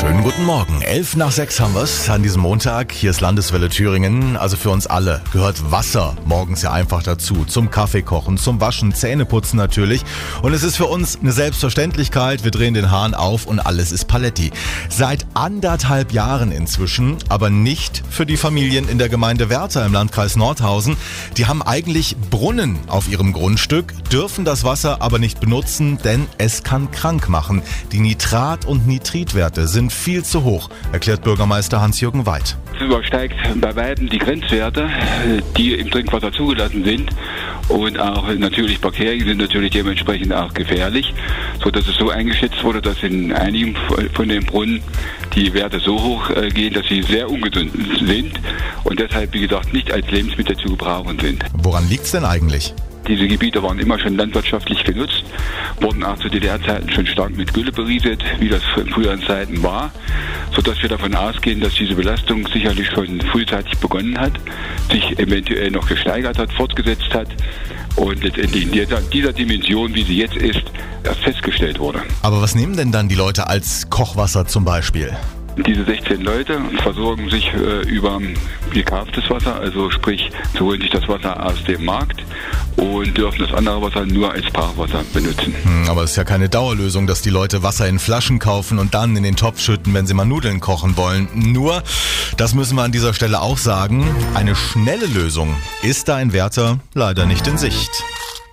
Schönen guten Morgen. Elf nach sechs haben wir's an diesem Montag. Hier ist Landeswelle Thüringen. Also für uns alle gehört Wasser morgens ja einfach dazu. Zum Kaffee kochen, zum Waschen, Zähneputzen natürlich. Und es ist für uns eine Selbstverständlichkeit. Wir drehen den Hahn auf und alles ist Paletti. Seit anderthalb Jahren inzwischen, aber nicht für die Familien in der Gemeinde Werther im Landkreis Nordhausen. Die haben eigentlich Brunnen auf ihrem Grundstück, dürfen das Wasser aber nicht benutzen, denn es kann krank machen. Die Nitrat- und Nitritwerte sind viel zu hoch, erklärt Bürgermeister Hans-Jürgen Weid. Es übersteigt bei weitem die Grenzwerte, die im Trinkwasser zugelassen sind. Und auch natürlich Bakterien sind natürlich dementsprechend auch gefährlich, so dass es so eingeschätzt wurde, dass in einigen von den Brunnen die Werte so hoch äh, gehen, dass sie sehr ungesund sind und deshalb, wie gesagt, nicht als Lebensmittel zu gebrauchen sind. Woran liegt's denn eigentlich? Diese Gebiete waren immer schon landwirtschaftlich genutzt, wurden auch zu DDR-Zeiten schon stark mit Gülle berieselt, wie das in früheren Zeiten war, sodass wir davon ausgehen, dass diese Belastung sicherlich schon frühzeitig begonnen hat, sich eventuell noch gesteigert hat, fortgesetzt hat und letztendlich in dieser, dieser Dimension, wie sie jetzt ist, erst festgestellt wurde. Aber was nehmen denn dann die Leute als Kochwasser zum Beispiel? Diese 16 Leute versorgen sich äh, über gekauftes Wasser, also sprich, sie holen sich das Wasser aus dem Markt und dürfen das andere Wasser nur als Brauchwasser benutzen. Hm, aber es ist ja keine Dauerlösung, dass die Leute Wasser in Flaschen kaufen und dann in den Topf schütten, wenn sie mal Nudeln kochen wollen. Nur, das müssen wir an dieser Stelle auch sagen, eine schnelle Lösung ist da in Werther leider nicht in Sicht.